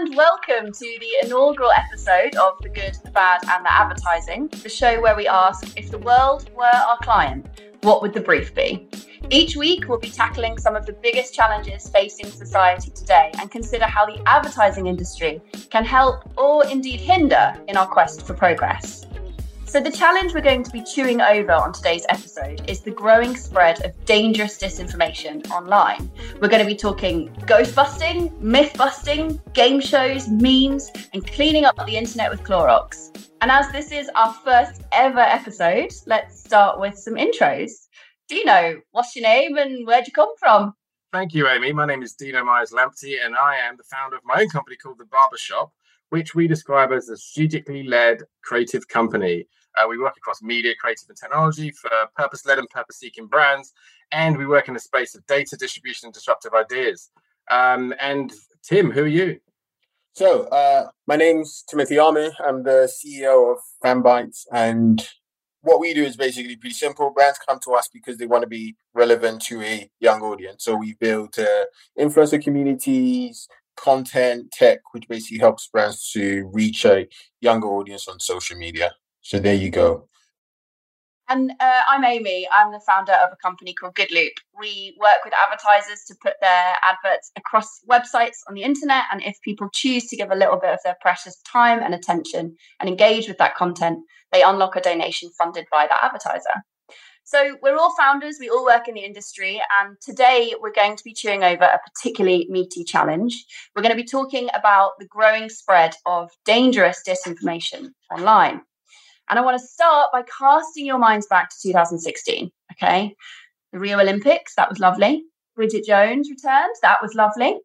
and welcome to the inaugural episode of The Good, the Bad, and the Advertising, the show where we ask if the world were our client, what would the brief be? Each week, we'll be tackling some of the biggest challenges facing society today and consider how the advertising industry can help or indeed hinder in our quest for progress. So, the challenge we're going to be chewing over on today's episode is the growing spread of dangerous disinformation online. We're going to be talking ghost busting, myth busting, game shows, memes, and cleaning up the internet with Clorox. And as this is our first ever episode, let's start with some intros. Dino, what's your name and where'd you come from? Thank you, Amy. My name is Dino Myers Lamptey, and I am the founder of my own company called The Barber Shop, which we describe as a strategically led creative company. Uh, we work across media, creative, and technology for purpose led and purpose seeking brands. And we work in the space of data distribution and disruptive ideas. Um, and Tim, who are you? So, uh, my name's Timothy Armoo. I'm the CEO of Fanbytes. And what we do is basically pretty simple. Brands come to us because they want to be relevant to a young audience. So, we build uh, influencer communities, content, tech, which basically helps brands to reach a younger audience on social media. So there you go. And uh, I'm Amy. I'm the founder of a company called Goodloop. We work with advertisers to put their adverts across websites on the internet. And if people choose to give a little bit of their precious time and attention and engage with that content, they unlock a donation funded by that advertiser. So we're all founders, we all work in the industry, and today we're going to be chewing over a particularly meaty challenge. We're going to be talking about the growing spread of dangerous disinformation online. And I want to start by casting your minds back to 2016. Okay. The Rio Olympics, that was lovely. Bridget Jones returned, that was lovely.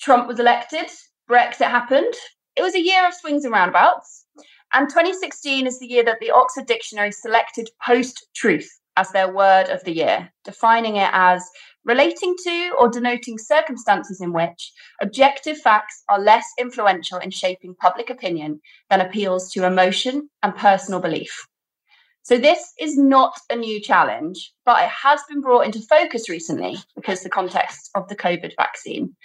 Trump was elected, Brexit happened. It was a year of swings and roundabouts. And 2016 is the year that the Oxford Dictionary selected post truth as their word of the year, defining it as relating to or denoting circumstances in which objective facts are less influential in shaping public opinion than appeals to emotion and personal belief. So, this is not a new challenge, but it has been brought into focus recently because the context of the COVID vaccine.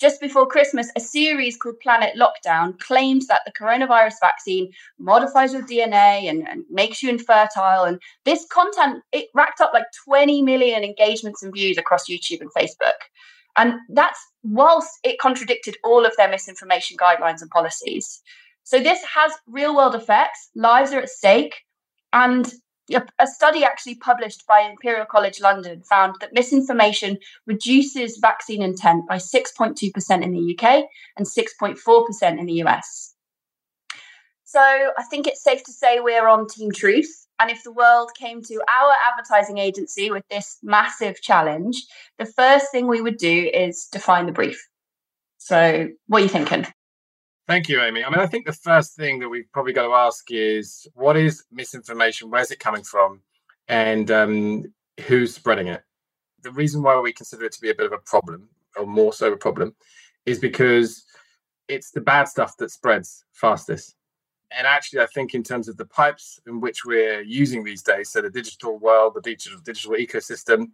Just before Christmas, a series called Planet Lockdown claims that the coronavirus vaccine modifies your DNA and, and, makes you infertile. And this content, it racked up like 20 million engagements and views across YouTube and Facebook. And that's whilst it contradicted all of their misinformation guidelines and policies. So this has real world effects, lives are at stake. And a study actually published by Imperial College London found that misinformation reduces vaccine intent by 6.2% in the UK and 6.4% in the US. So I think it's safe to say we're on Team Truth. And if the world came to our advertising agency with this massive challenge, the first thing we would do is define the brief. So, what are you thinking? Thank you, Amy. I mean, I think the first thing that we've probably got to ask is what is misinformation? Where's it coming from? And um, who's spreading it? The reason why we consider it to be a bit of a problem, or more so a problem, is because it's the bad stuff that spreads fastest. And actually, I think in terms of the pipes in which we're using these days, so the digital world, the digital digital ecosystem,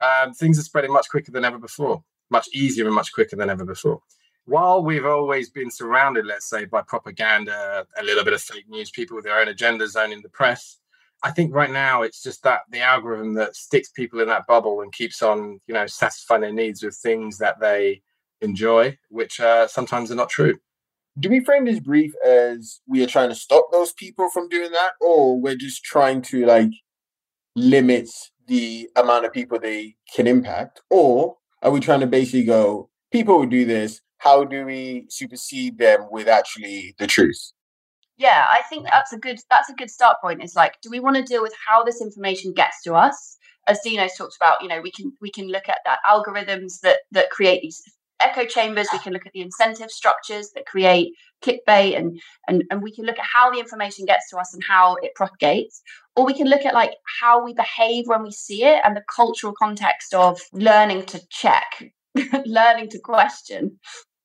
um, things are spreading much quicker than ever before, much easier and much quicker than ever before while we've always been surrounded, let's say, by propaganda, a little bit of fake news, people with their own agendas owning the press, I think right now it's just that the algorithm that sticks people in that bubble and keeps on, you know, satisfying their needs with things that they enjoy, which uh, sometimes are not true. Do we frame this brief as we are trying to stop those people from doing that, or we're just trying to like limit the amount of people they can impact, or are we trying to basically go, people will do this, how do we supersede them with actually the truth? Yeah, I think that's a good that's a good start point. Is like, do we want to deal with how this information gets to us? As Dino's talked about, you know, we can we can look at that algorithms that that create these echo chambers. We can look at the incentive structures that create clickbait, and and and we can look at how the information gets to us and how it propagates. Or we can look at like how we behave when we see it and the cultural context of learning to check, learning to question.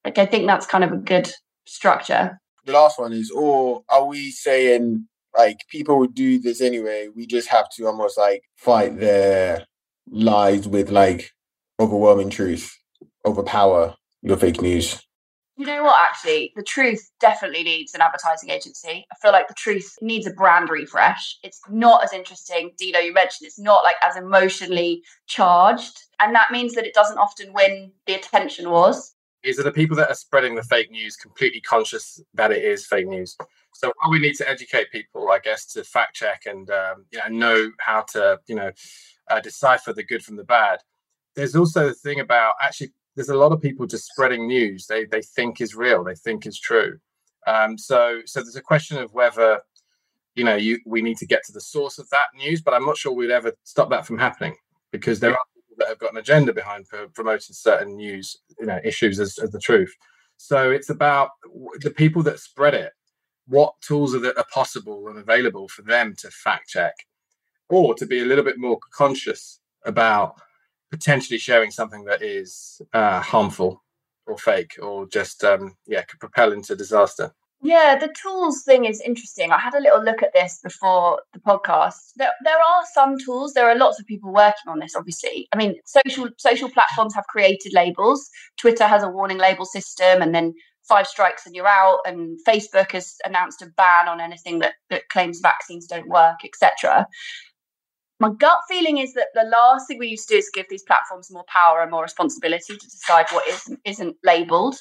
Like I think that's kind of a good structure. The last one is, or are we saying like people would do this anyway? We just have to almost like fight their lies with like overwhelming truth, overpower your fake news. You know what, actually, the truth definitely needs an advertising agency. I feel like the truth needs a brand refresh. It's not as interesting. Dino, you mentioned it's not like as emotionally charged. And that means that it doesn't often win the attention wars. Is it the people that are spreading the fake news completely conscious that it is fake news? So while we need to educate people, I guess, to fact check and um, you know know how to you know uh, decipher the good from the bad, there's also the thing about actually there's a lot of people just spreading news they they think is real, they think is true. Um, so so there's a question of whether you know you we need to get to the source of that news, but I'm not sure we'd ever stop that from happening because there are people that have got an agenda behind promoting certain news you know issues as, as the truth. So it's about the people that spread it. What tools are, that are possible and available for them to fact check, or to be a little bit more conscious about potentially sharing something that is uh, harmful or fake or just um, yeah could propel into disaster yeah the tools thing is interesting. I had a little look at this before the podcast. There, there are some tools. There are lots of people working on this obviously. I mean social social platforms have created labels. Twitter has a warning label system and then five strikes and you're out. And facebook has announced a ban on anything that, that claims vaccines don't work etc my gut feeling is that the last thing we used to do is give these platforms more power and more responsibility to decide what isn't, isn't labeled.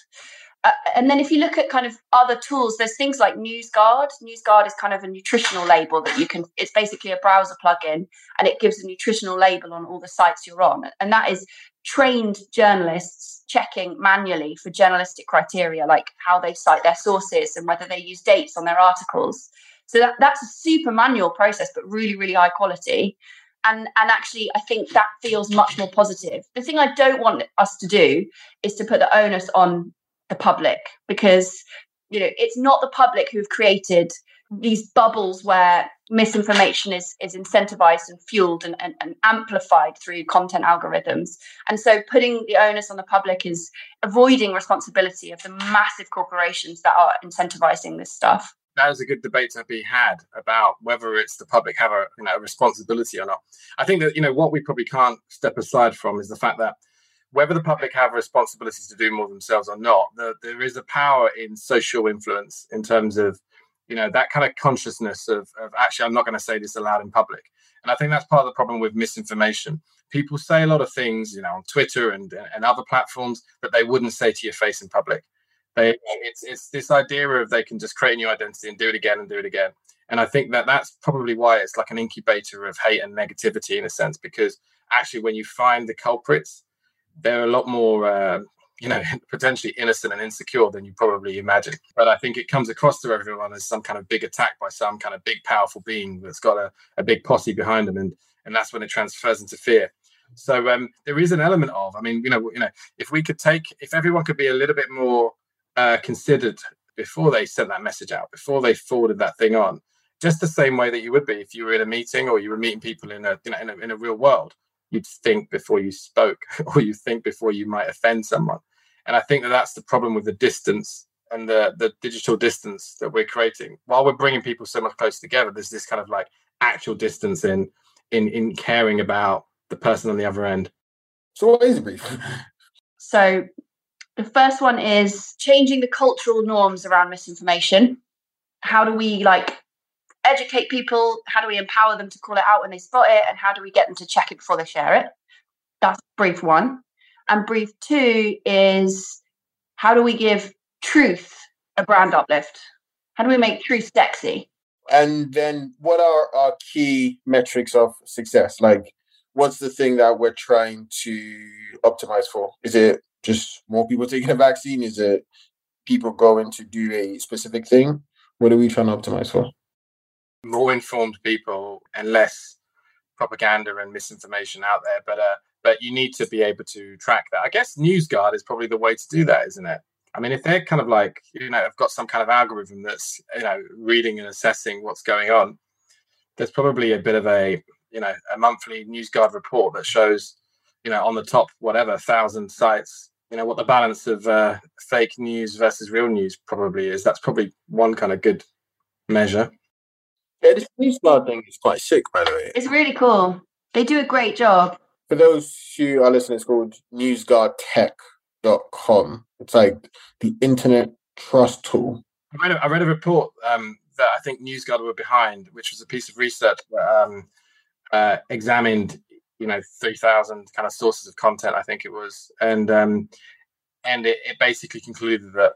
Uh, and then if you look at kind of other tools, there's things like NewsGuard. NewsGuard is kind of a nutritional label that you can, it's basically a browser plugin and it gives a nutritional label on all the sites you're on. And that is trained journalists checking manually for journalistic criteria, like how they cite their sources and whether they use dates on their articles. So that, that's a super manual process, but really, really high quality. And, and actually, I think that feels much more positive. The thing I don't want us to do is to put the onus on the public because you know it's not the public who've created these bubbles where misinformation is is incentivized and fueled and, and, and, amplified through content algorithms and so putting the onus on the public is avoiding responsibility of the massive corporations that are incentivizing this stuff that is a good debate to be had about whether it's the public have a you know a responsibility or not. I think that you know what we probably can't step aside from is the fact that whether the public have responsibilities to do more themselves or not, the, there is a power in social influence in terms of you know that kind of consciousness of, of actually I'm not going to say this aloud in public. And I think that's part of the problem with misinformation. People say a lot of things, you know, on Twitter and, and other platforms that they wouldn't say to your face in public. They, it's it's this idea of they can just create a new identity and do it again and do it again. And I think that that's probably why it's like an incubator of hate and negativity in a sense, because actually when you find the culprits, they're a lot more, uh, you know, potentially innocent and insecure than you probably imagine. But I think it comes across to everyone as some kind of big attack by some kind of big, powerful being that's got a, a big posse behind them, and and that's when it transfers into fear. So um, there is an element of, I mean, you know, you know, if we could take, if everyone could be a little bit more uh, considered before they sent that message out, before they forwarded that thing on, just the same way that you would be if you were in a meeting or you were meeting people in a you know in a, in a real world. You'd think before you spoke, or you think before you might offend someone. And I think that that's the problem with the distance and the the digital distance that we're creating. While we're bringing people so much closer together, there's this kind of like actual distance in in in caring about the person on the other end. So what is brief? So the first one is changing the cultural norms around misinformation. How do we like educate people? How do we empower them to call it out when they spot it? And how do we get them to check it before they share it? That's brief one. And brief two is how do we give truth a brand uplift? How do we make truth sexy? And then what are our key metrics of success? Like, what's the thing that we're trying to optimize for? Is it just more people taking a vaccine? Is it people going to do a specific thing? What are we trying to optimize for? More informed people and less propaganda and misinformation out there. But uh, but you need to be able to track that. I guess NewsGuard is probably the way to do that, isn't it? I mean, if they're kind of like you know, have got some kind of algorithm that's you know reading and assessing what's going on, there's probably a bit of a you know a monthly NewsGuard report that shows you know on the top whatever thousand sites you know what the balance of uh, fake news versus real news probably is. That's probably one kind of good measure. Yeah, this NewsGuard thing is quite sick, by the way. It's really cool. They do a great job. For those who are listening, it's called NewsGuardTech.com. It's like the internet trust tool. I read a, I read a report um, that I think NewsGuard were behind, which was a piece of research that um, uh, examined, you know, three thousand kind of sources of content. I think it was, and um, and it, it basically concluded that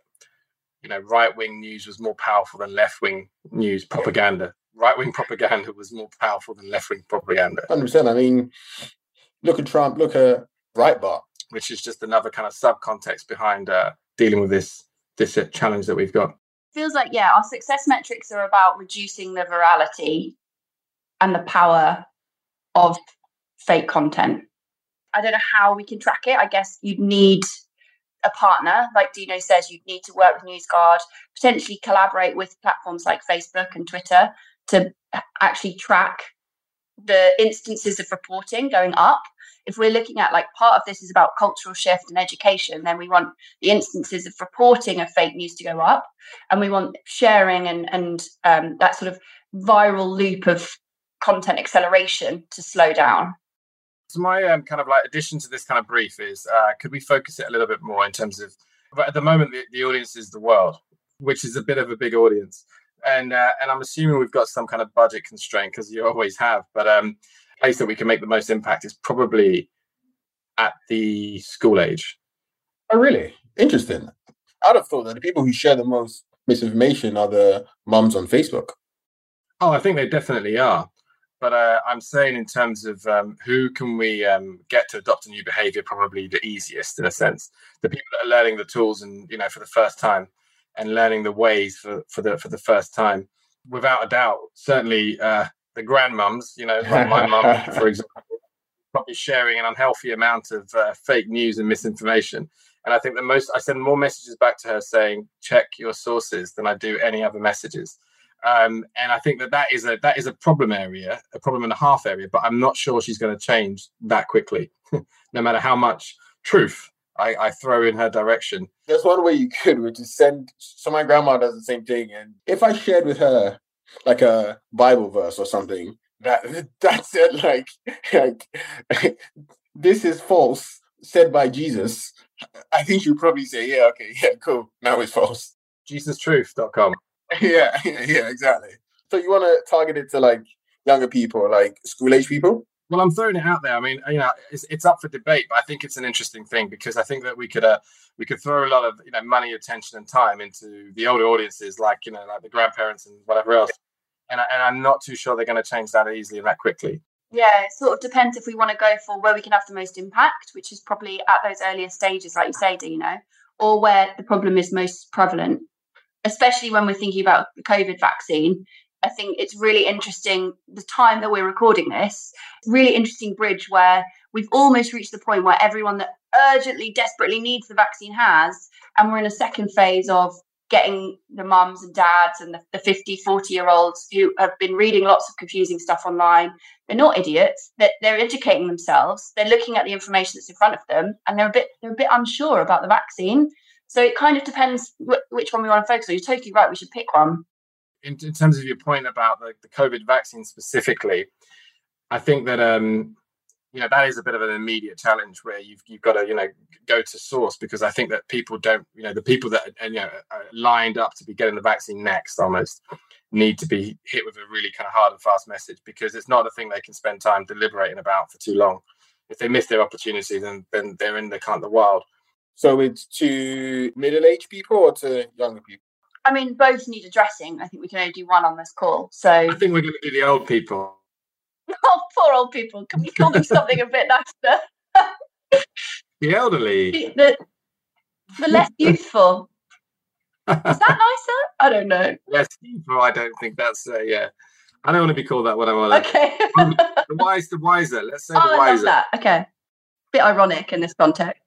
you know right wing news was more powerful than left wing news propaganda. Right wing propaganda was more powerful than left wing propaganda. Hundred percent. I mean, look at Trump. Look at Breitbart, which is just another kind of subcontext behind uh, dealing with this this uh, challenge that we've got. Feels like yeah, our success metrics are about reducing the virality and the power of fake content. I don't know how we can track it. I guess you'd need a partner, like Dino says, you'd need to work with NewsGuard, potentially collaborate with platforms like Facebook and Twitter to actually track the instances of reporting going up. If we're looking at like part of this is about cultural shift and education, then we want the instances of reporting of fake news to go up, and we want sharing and and um, that sort of viral loop of content acceleration to slow down. So my um, kind of like addition to this kind of brief is, uh, could we focus it a little bit more in terms of, but at the moment the, the audience is the world, which is a bit of a big audience, and uh, and I'm assuming we've got some kind of budget constraint because you always have, but um, place that we can make the most impact is probably at the school age. Oh, really? Interesting. I'd have thought that the people who share the most misinformation are the mums on Facebook. Oh, I think they definitely are. But uh, I'm saying in terms of um, who can we um, get to adopt a new behavior, probably the easiest in a sense. The people that are learning the tools and you know for the first time and learning the ways for, for the for the first time, without a doubt, certainly uh, the grandmums, you know, like my mum, for example, probably sharing an unhealthy amount of uh, fake news and misinformation. And I think the most I send more messages back to her saying, check your sources than I do any other messages. Um, and I think that that is a that is a problem area, a problem and a half area. But I'm not sure she's going to change that quickly, no matter how much truth I, I, throw in her direction. There's one way you could, which is send. So my grandma does the same thing, and if I shared with her like a Bible verse or something, that that said like like this is false, said by Jesus. I think you'd probably say, yeah, okay, yeah, cool. Now it's false. JesusTruth.com. yeah, yeah, exactly. So you want to target it to like younger people, like school age people? Well, I'm throwing it out there. I mean, you know, it's, it's up for debate, but I think it's an interesting thing because I think that we could uh, we could throw a lot of you know money, attention, and time into the older audiences, like you know, like the grandparents and whatever else. And, I, and I'm not too sure they're going to change that easily and that quickly. Yeah, it sort of depends if we want to go for where we can have the most impact, which is probably at those earlier stages, like you say, know, or where the problem is most prevalent especially when we're thinking about the COVID vaccine. I think it's really interesting the time that we're recording this, really interesting bridge where we've almost reached the point where everyone that urgently, desperately needs the vaccine has, and we're in a second phase of getting the mums and dads and the, the 50, 40 year olds who have been reading lots of confusing stuff online. They're not idiots. They're, they're educating themselves. They're looking at the information that's in front of them and they're a bit, they're a bit unsure about the vaccine. So it kind of depends wh- which one we want to focus on. You're totally right. We should pick one. In, in terms of your point about the, the COVID vaccine specifically, I think that um, you know that is a bit of an immediate challenge where you've you've got to you know go to source because I think that people don't you know the people that are, you know are lined up to be getting the vaccine next almost need to be hit with a really kind of hard and fast message because it's not a thing they can spend time deliberating about for too long. If they miss their opportunity, then then they're in the kind of the wild. So it's to middle-aged people or to younger people? I mean, both need addressing. I think we can only do one on this call. So I think we're going to do the old people. oh, poor old people. Can we call them something a bit nicer? the elderly. The, the less youthful. Is that nicer? I don't know. Less youthful. I don't think that's uh, yeah. I don't want to be called that when I'm older. Okay. the wise, the wiser. Let's say oh, the wiser. I love that. Okay. Bit ironic in this context.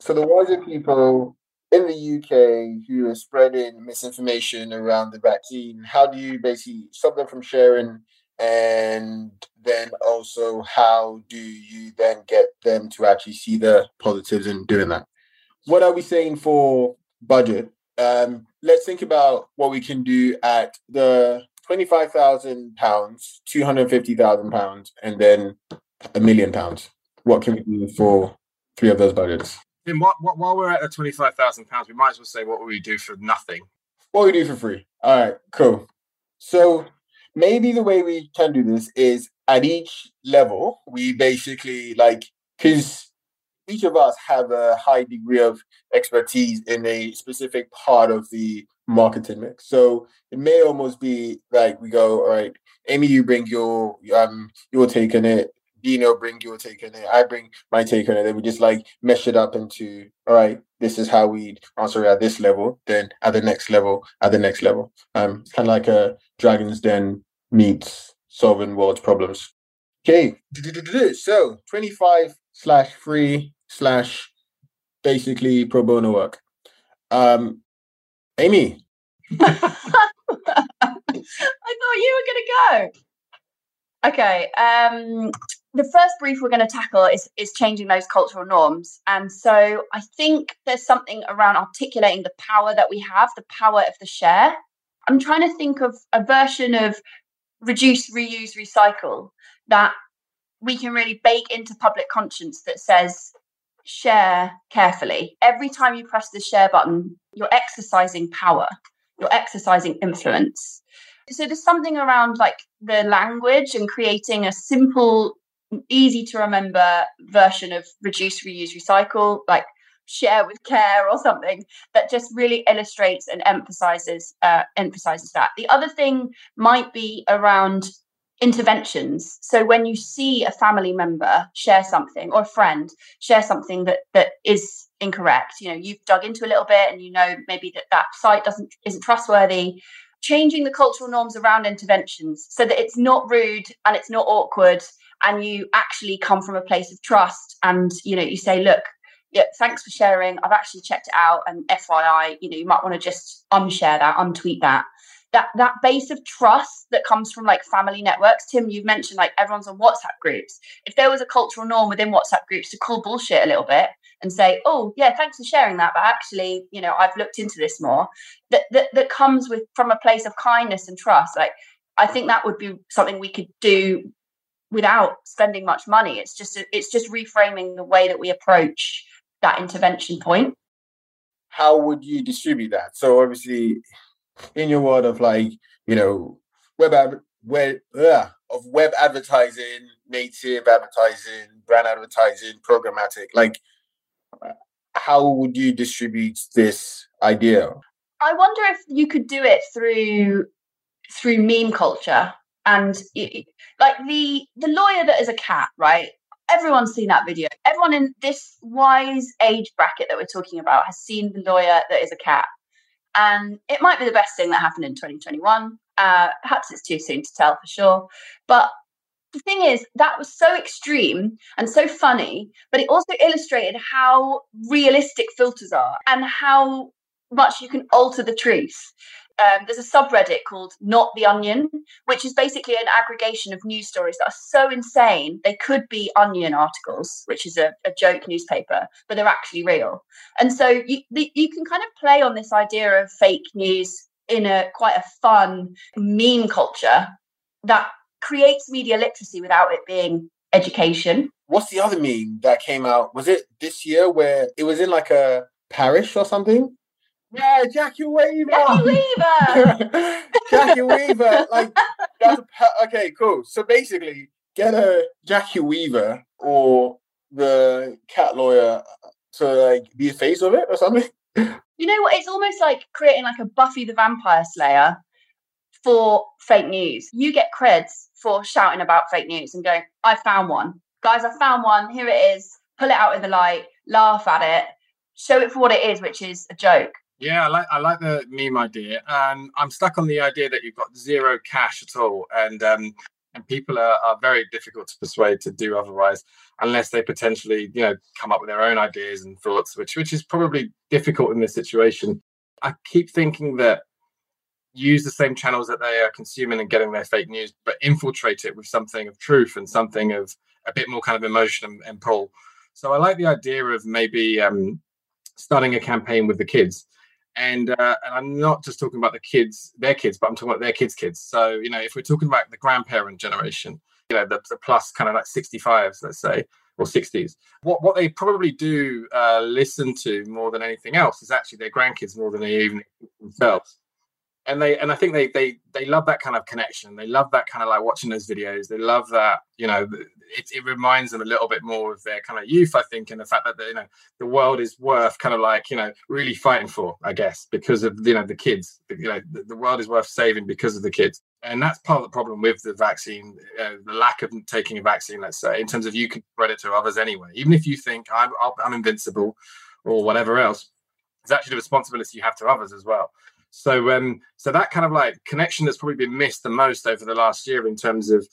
So the wiser people in the UK who are spreading misinformation around the vaccine, how do you basically stop them from sharing? And then also, how do you then get them to actually see the positives in doing that? What are we saying for budget? Um, let's think about what we can do at the twenty-five thousand pounds, two hundred fifty thousand pounds, and then a million pounds. What can we do for three of those budgets? Then what, what, while we're at the twenty-five thousand pounds, we might as well say what we do for nothing? What we do for free? All right, cool. So maybe the way we can do this is at each level, we basically like because each of us have a high degree of expertise in a specific part of the marketing mix. So it may almost be like we go, all right, Amy, you bring your um your take on it. Dino bring your take on it. I bring my take on it. Then we just like mesh it up into all right. This is how we answer at this level. Then at the next level, at the next level. Um, kind of like a Dragon's Den meets solving world's problems. Okay, so twenty five slash free slash basically pro bono work. Um, Amy. I thought you were going to go. Okay. Um, the first brief we're going to tackle is, is changing those cultural norms. And so I think there's something around articulating the power that we have, the power of the share. I'm trying to think of a version of reduce, reuse, recycle that we can really bake into public conscience that says share carefully. Every time you press the share button, you're exercising power, you're exercising influence. So there's something around like the language and creating a simple, easy to remember version of reduce, reuse, recycle, like share with care or something that just really illustrates and emphasizes uh, emphasizes that. The other thing might be around interventions. So when you see a family member share something or a friend share something that that is incorrect, you know, you've dug into a little bit and you know maybe that that site doesn't isn't trustworthy. Changing the cultural norms around interventions so that it's not rude and it's not awkward and you actually come from a place of trust and you know you say look yeah, thanks for sharing. I've actually checked it out, and FYI, you know, you might want to just unshare that, untweet that that that base of trust that comes from like family networks. Tim you've mentioned like everyone's on whatsapp groups. If there was a cultural norm within whatsapp groups to call bullshit a little bit and say oh yeah thanks for sharing that but actually you know i've looked into this more that that, that comes with from a place of kindness and trust like i think that would be something we could do without spending much money. It's just it's just reframing the way that we approach that intervention point. How would you distribute that? So obviously in your world of like you know web ad- web uh, of web advertising, native advertising, brand advertising, programmatic, like how would you distribute this idea? I wonder if you could do it through through meme culture and like the the lawyer that is a cat, right? Everyone's seen that video. Everyone in this wise age bracket that we're talking about has seen the lawyer that is a cat. And it might be the best thing that happened in 2021. Uh, perhaps it's too soon to tell for sure. But the thing is, that was so extreme and so funny, but it also illustrated how realistic filters are and how much you can alter the truth um, there's a subreddit called Not the Onion, which is basically an aggregation of news stories that are so insane they could be Onion articles, which is a, a joke newspaper, but they're actually real. And so you you can kind of play on this idea of fake news in a quite a fun meme culture that creates media literacy without it being education. What's the other meme that came out? Was it this year where it was in like a parish or something? Yeah, Jackie Weaver. Jackie Weaver. Jackie Weaver. Like that's a, okay, cool. So basically, get a Jackie Weaver or the cat lawyer to like be the face of it or something. You know what? It's almost like creating like a Buffy the Vampire Slayer for fake news. You get creds for shouting about fake news and going, I found one. Guys, I found one. Here it is. Pull it out in the light, laugh at it, show it for what it is, which is a joke. Yeah, I like I like the meme idea, and I'm stuck on the idea that you've got zero cash at all, and um, and people are, are very difficult to persuade to do otherwise, unless they potentially you know come up with their own ideas and thoughts, which which is probably difficult in this situation. I keep thinking that use the same channels that they are consuming and getting their fake news, but infiltrate it with something of truth and something of a bit more kind of emotion and, and pull. So I like the idea of maybe um, starting a campaign with the kids and uh, and I'm not just talking about the kids, their kids, but I'm talking about their kids' kids. So you know, if we're talking about the grandparent generation, you know, the, the plus kind of like 65s, let's say, or 60s. What what they probably do uh, listen to more than anything else is actually their grandkids more than they even themselves. And they and I think they they they love that kind of connection. They love that kind of like watching those videos. They love that you know it, it reminds them a little bit more of their kind of youth. I think, and the fact that you know the world is worth kind of like you know really fighting for. I guess because of you know the kids. You know the, the world is worth saving because of the kids and that's part of the problem with the vaccine, uh, the lack of taking a vaccine. Let's say, in terms of you can spread it to others anyway, even if you think I'm, I'm invincible or whatever else. It's actually the responsibility you have to others as well. So, um, so that kind of like connection that's probably been missed the most over the last year in terms of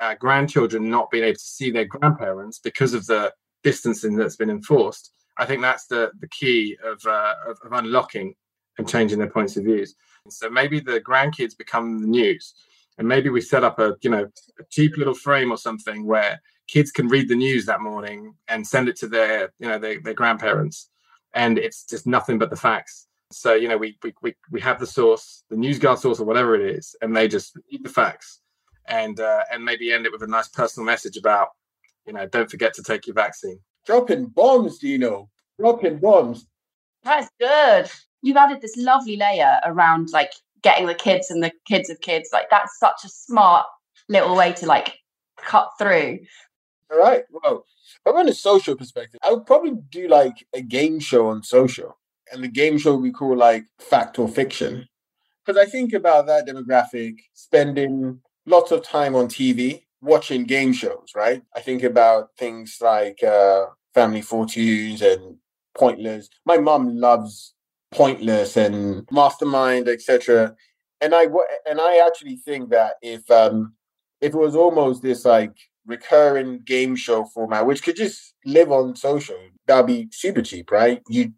uh, grandchildren not being able to see their grandparents because of the distancing that's been enforced. I think that's the the key of, uh, of, of unlocking and changing their points of views. So maybe the grandkids become the news, and maybe we set up a you know a cheap little frame or something where kids can read the news that morning and send it to their you know their, their grandparents, and it's just nothing but the facts. So you know we we we, we have the source, the NewsGuard source or whatever it is, and they just read the facts and uh, and maybe end it with a nice personal message about you know don't forget to take your vaccine. Dropping bombs, Dino. Dropping bombs. That's good you've added this lovely layer around like getting the kids and the kids of kids. Like that's such a smart little way to like cut through. All right. Well, from a social perspective, I would probably do like a game show on social. And the game show we call like fact or fiction. Because I think about that demographic spending lots of time on TV watching game shows, right? I think about things like uh, Family Fortunes and Pointless. My mom loves pointless and mastermind, etc. And I and I actually think that if um if it was almost this like recurring game show format, which could just live on social, that'd be super cheap, right? You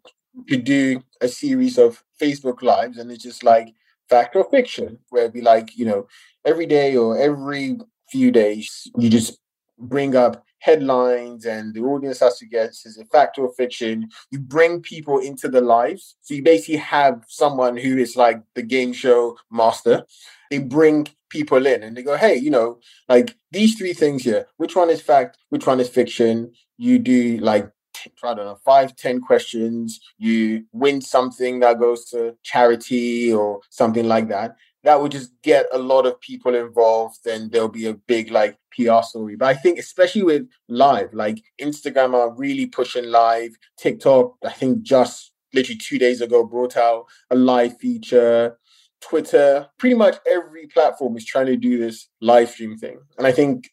could do a series of Facebook lives, and it's just like fact or fiction, where it'd be like you know every day or every few days you just bring up headlines and the audience has to guess is it fact or fiction? You bring people into the lives. So you basically have someone who is like the game show master. They bring people in and they go hey you know like these three things here. Which one is fact? Which one is fiction? You do like I don't know, five, ten questions. You win something that goes to charity or something like that that would just get a lot of people involved and there'll be a big like PR story. But I think especially with live, like Instagram are really pushing live. TikTok, I think just literally two days ago brought out a live feature. Twitter, pretty much every platform is trying to do this live stream thing. And I think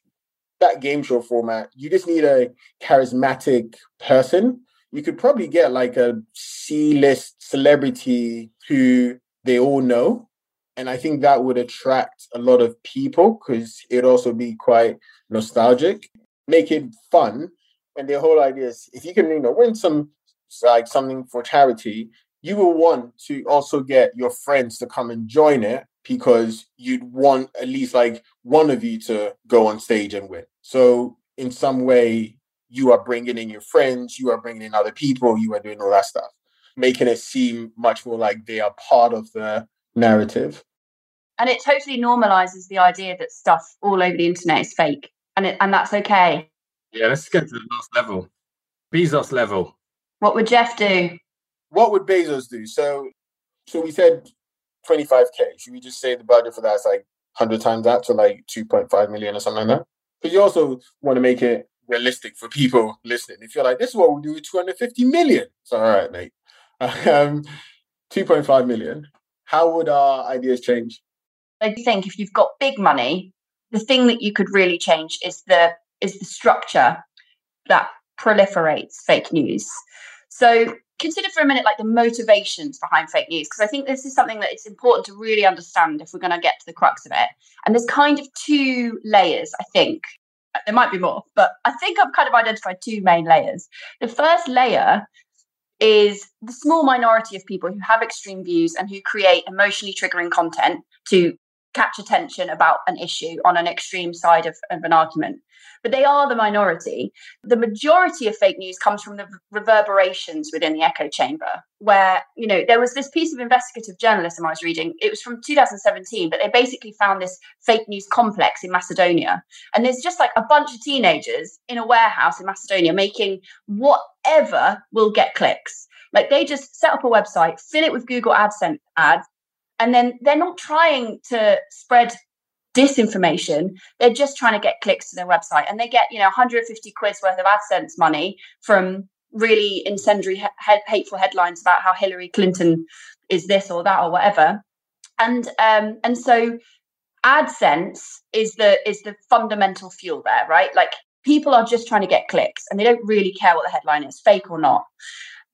that game show format, you just need a charismatic person. You could probably get like a C list celebrity who they all know and I think that would attract a lot of people because it'd also be quite nostalgic, make it fun. And the whole idea is if you can, you know, win some like something for charity, you will want to also get your friends to come and join it because you'd want at least like one of you to go on stage and win. So in some way, you are bringing in your friends, you are bringing in other people, you are doing all that stuff, making it seem much more like they are part of the narrative. And it totally normalizes the idea that stuff all over the internet is fake, and it, and that's okay. Yeah, let's get to the last level, Bezos level. What would Jeff do? What would Bezos do? So, so we said 25k. Should we just say the budget for that is like 100 times that, to like 2.5 million or something like that? But you also want to make it realistic for people listening. If you're like, this is what we do with 250 million. It's all right, mate. Um, 2.5 million how would our ideas change? I think if you've got big money, the thing that you could really change is the is the structure that proliferates fake news. So consider for a minute like the motivations behind fake news because I think this is something that it's important to really understand if we're going to get to the crux of it. And there's kind of two layers, I think. There might be more, but I think I've kind of identified two main layers. The first layer is the small minority of people who have extreme views and who create emotionally triggering content to catch attention about an issue on an extreme side of, of, an argument. But they are the minority. The majority of fake news comes from the reverberations within the echo chamber, where, you know, there was this piece of investigative journalism I was reading. It was from 2017, but they basically found this fake news complex in Macedonia. And there's just like a bunch of teenagers in a warehouse in Macedonia making whatever will get clicks. Like they just set up a website, fill it with Google AdSense ads, and then they're not trying to spread disinformation. They're just trying to get clicks to their website. And they get you know 150 quid's worth of adsense money from really incendiary he- hateful headlines about how hillary clinton is this or that or whatever. And um and so adsense is the is the fundamental fuel there right? Like people are just trying to get clicks and they don't really care what the headline is fake or not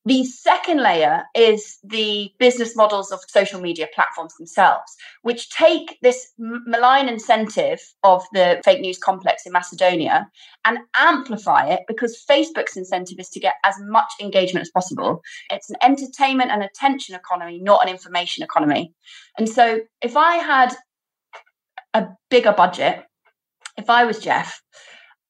the second layer is the business models of social media platforms themselves, which take this malign incentive of the fake news complex in Macedonia and amplify it because Facebook's incentive is to get as much engagement as possible. It's an entertainment and attention economy, not an information economy. And so if I had a bigger budget, if I was Jeff,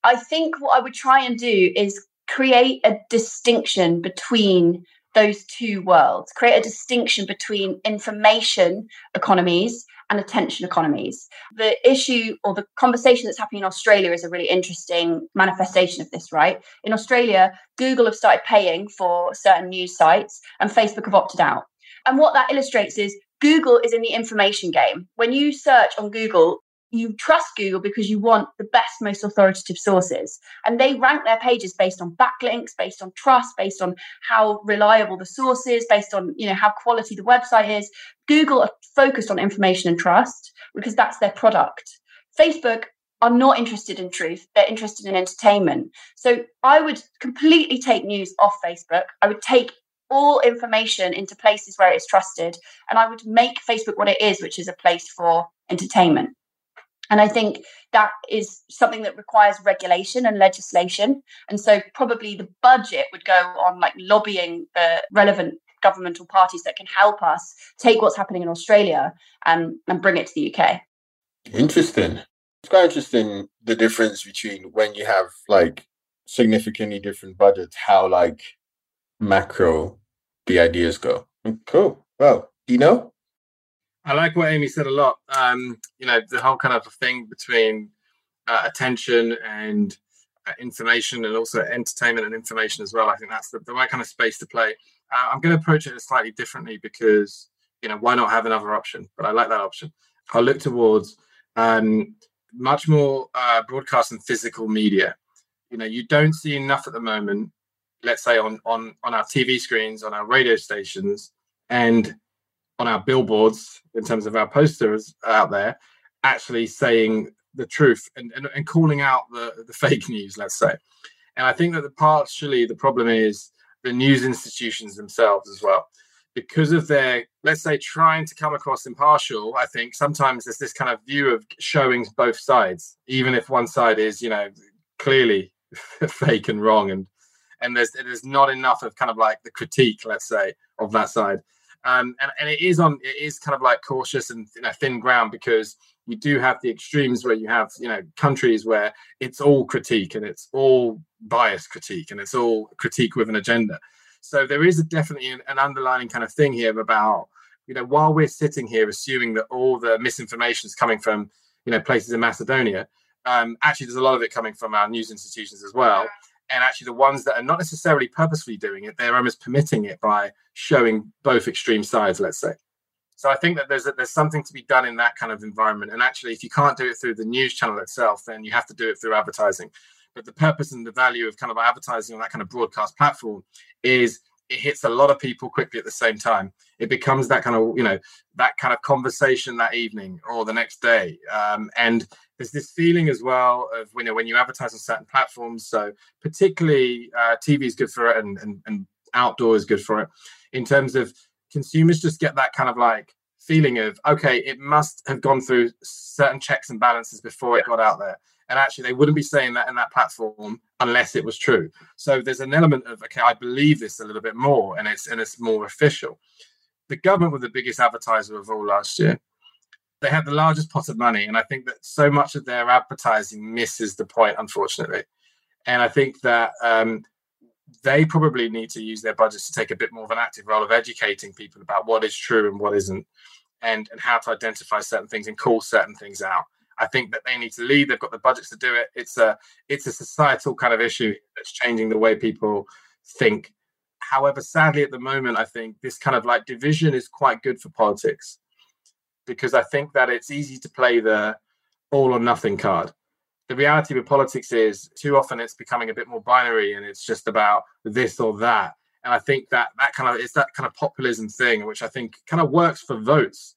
I think what I would try and do is create a distinction between those two worlds, create a distinction between information economies and attention economies. The issue or the conversation that's happening in Australia is a really interesting manifestation of this, right? In Australia, Google have started paying for certain news sites and Facebook have opted out. And what that illustrates is Google is in the information game. When you search on Google, you trust Google because you want the best, most authoritative sources. And they rank their pages based on backlinks, based on trust, based on how reliable the source is, based on you know how quality the website is. Google are focused on information and trust because that's their product. Facebook are not interested in truth, they're interested in entertainment. So I would completely take news off Facebook. I would take all information into places where it's trusted, and I would make Facebook what it is, which is a place for entertainment. And I think that is something that requires regulation and legislation. And so probably the budget would go on like lobbying the relevant governmental parties that can help us take what's happening in Australia and, and bring it to the UK. Interesting. It's quite interesting the difference between when you have like significantly different budgets, how like macro the ideas go. Hmm, cool. Well, do you know? I like what Amy said a lot. Um, you know, the whole kind of thing between uh, attention and uh, information and also entertainment and information as well. I think that's the, the right kind of space to play. Uh, I'm going to approach it slightly differently because, you know, why not have another option? But I like that option. I'll look towards um, much more uh, broadcast and physical media. You know, you don't see enough at the moment, let's say on, on, on our TV screens, on our radio stations, and on our billboards in terms of our posters out there actually saying the truth and, and, and calling out the, the fake news, let's say. And I think that the partially the problem is the news institutions themselves as well. Because of their, let's say, trying to come across impartial, I think sometimes there's this kind of view of showing both sides, even if one side is, you know, clearly fake and wrong, and and there's there's not enough of kind of like the critique, let's say, of that side. Um, and, and it is on it is kind of like cautious and you know, thin ground because you do have the extremes where you have you know countries where it's all critique and it's all bias critique and it's all critique with an agenda. So there is definitely an, underlying kind of thing here about you know while we're sitting here assuming that all the misinformation is coming from you know places in Macedonia, um, actually there's a lot of it coming from our news institutions as well and actually the ones that are not necessarily purposefully doing it they're almost permitting it by showing both extreme sides let's say. So i think that there's there's something to be done in that kind of environment. And actually if you can't do it through the news channel itself then you have to do it through advertising. But the purpose and the value of kind of advertising on that kind of broadcast platform is it hits a lot of people quickly at the same time. It becomes that kind of, you know, that kind of conversation that evening or the next day. Um, and there's this feeling as well of, you know, when you advertise on certain platforms. So particularly uh, TV is good for it and, and, and outdoor is good for it in terms of consumers just get that kind of like feeling of, okay, it must have gone through certain checks and balances before it got out there and actually they wouldn't be saying that in that platform unless it was true so there's an element of okay i believe this a little bit more and it's and it's more official the government were the biggest advertiser of all last year they had the largest pot of money. And I think that so much of their advertising misses the point, unfortunately. And I think that um, they probably need to use their budgets to take a bit more of an active role of educating people about what is true and what isn't, and, and how to identify certain things and call certain things out. I think that they need to lead. They've got the budgets to do it. It's a it's a societal kind of issue that's changing the way people think. However, sadly, at the moment, I think this kind of like division is quite good for politics because I think that it's easy to play the all or nothing card. The reality with politics is too often it's becoming a bit more binary and it's just about this or that. And I think that that kind of is that kind of populism thing, which I think kind of works for votes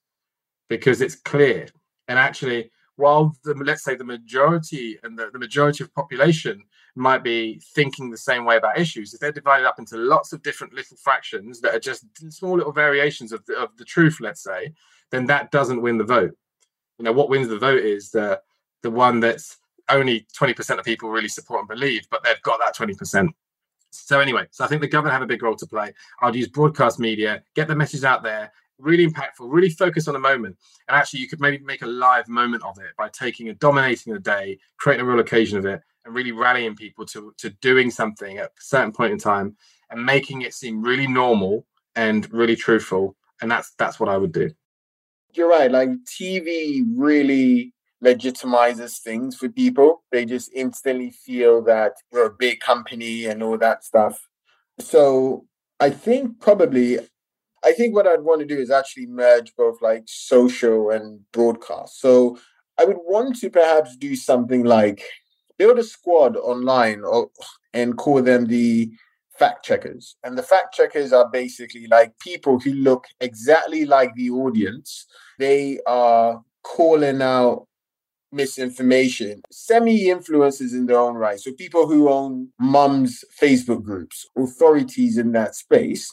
because it's clear. And actually, while the, let's say the majority and the, the majority of population might be thinking the same way about issues, if they're divided up into lots of different little fractions that are just small little variations of the, of the truth, let's say, then that doesn't win the vote. You know, what wins the vote is the the one that's only 20% of people really support and believe, but they've got that 20%. So anyway, so I think the government have a big role to play. I'd use broadcast media, get the message out there, really impactful, really focus on a moment. And actually, you could maybe make a live moment of it by taking and dominating the day, creating a real occasion of it, and really rallying people to, to doing something at a certain point in time and making it seem really normal and really truthful. And that's that's what I would do. You're right. Like TV really legitimizes things for people. They just instantly feel that we're a big company and all that stuff. So I think probably I think what I'd want to do is actually merge both like social and broadcast. So I would want to perhaps do something like build a squad online or, and call them the fact checkers. And the fact checkers are basically like people who look exactly like the audience. They are calling out misinformation, semi influencers in their own right. So people who own mums Facebook groups, authorities in that space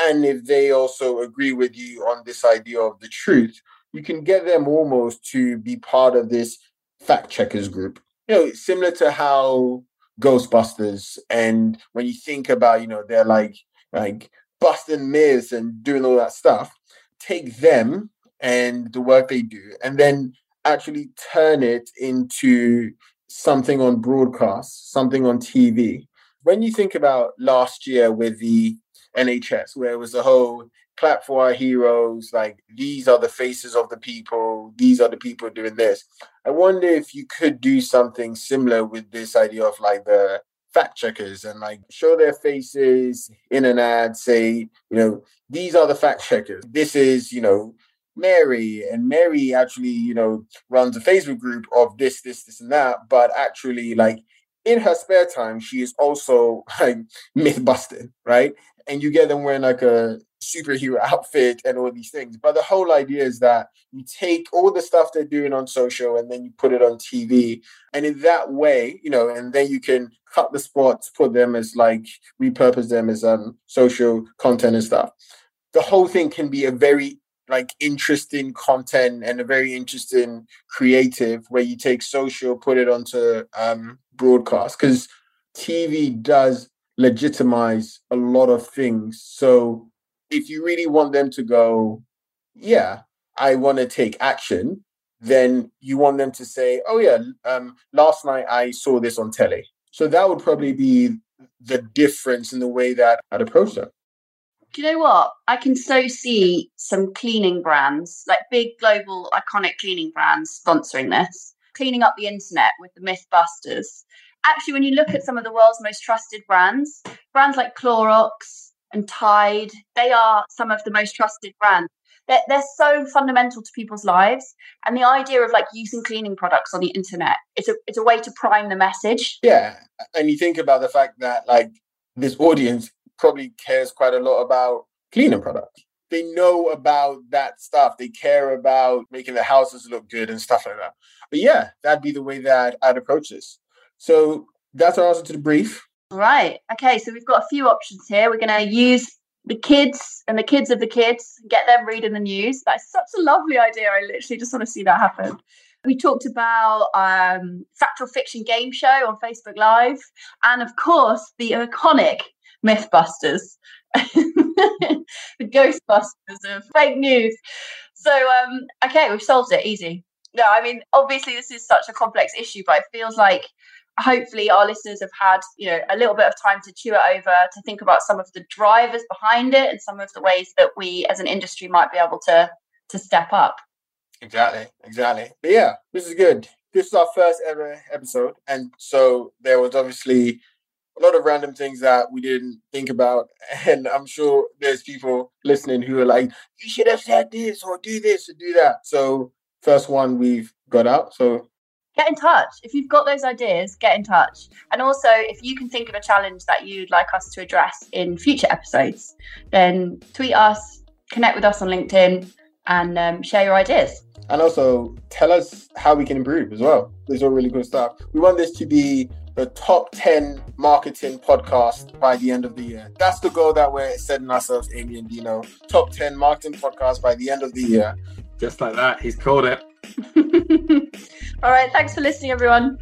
and if they also agree with you on this idea of the truth, you can get them almost to be part of this fact checkers group. You know, similar to how Ghostbusters and when you think about, you know, they're like like busting myths and doing all that stuff, take them and the work they do and then actually turn it into something on broadcast, something on TV. When you think about last year with the NHS, where it was the whole clap for our heroes, like these are the faces of the people, these are the people doing this. I wonder if you could do something similar with this idea of like the fact checkers and like show their faces in an ad, say, you know, these are the fact checkers. This is, you know, Mary, and Mary actually, you know, runs a Facebook group of this, this, this, and that, but actually, like, in her spare time, she is also like myth busting, right? and you get them wearing like a superhero outfit and all these things. But the whole idea is that you take all the stuff they're doing on social and then you put it on TV. And in that way, you know, and then you can cut the spots, put them as like repurpose them as um social content and stuff. The whole thing can be a very like interesting content and a very interesting creative where you take social, put it onto um broadcast because TV does legitimize a lot of things. So if you really want them to go, yeah, I want to take action, then you want them to say, oh yeah, um, last night I saw this on telly. So that would probably be the difference in the way that I'd approach that. Do you know what? I can so see some cleaning brands, like big global iconic cleaning brands, sponsoring this, cleaning up the internet with the Mythbusters actually, when you look at some of the world's most trusted brands, brands like Clorox and Tide, they are some of the most trusted brands. They're, they're so fundamental to people's lives. And the idea of like using cleaning products on the internet, it's a, it's a way to prime the message. Yeah. And you think about the fact that like this audience probably cares quite a lot about cleaning products. They know about that stuff. They care about making their houses look good and stuff like that. But yeah, that'd be the way that I'd approach this. So that's our answer to the brief. Right. Okay. So we've got a few options here. We're going to use the kids and the kids of the kids, get them reading the news. That's such a lovely idea. I literally just want to see that happen. We talked about um, Fact or Fiction game show on Facebook Live, and of course the iconic MythBusters, the Ghostbusters of fake news. so um, okay, we've solved it. Easy. No, I mean, obviously, this is such a complex issue, but it feels like hopefully our listeners have had you know a little bit of time to chew it over to think about some of the drivers behind it and some of the ways that we as an industry might be able to to step up exactly exactly but yeah this is good this is our first ever episode and so there was obviously a lot of random things that we didn't think about and i'm sure there's people listening who are like you should have said this or do this or do that so first one we've got out so get in touch. If you've got those ideas, get in touch. And also, if you can think of a challenge that you'd like us to address in future episodes, then tweet us, connect with us on LinkedIn, and um, share your ideas. And also, tell us how we can improve as well. There's all really good stuff. We want this to be the top 10 marketing podcast by the end of the year. That's the goal that we're setting ourselves, Amy and Dino. Top 10 marketing podcast by the end of the year. Just like that. He's called it. All right. Thanks for listening, everyone.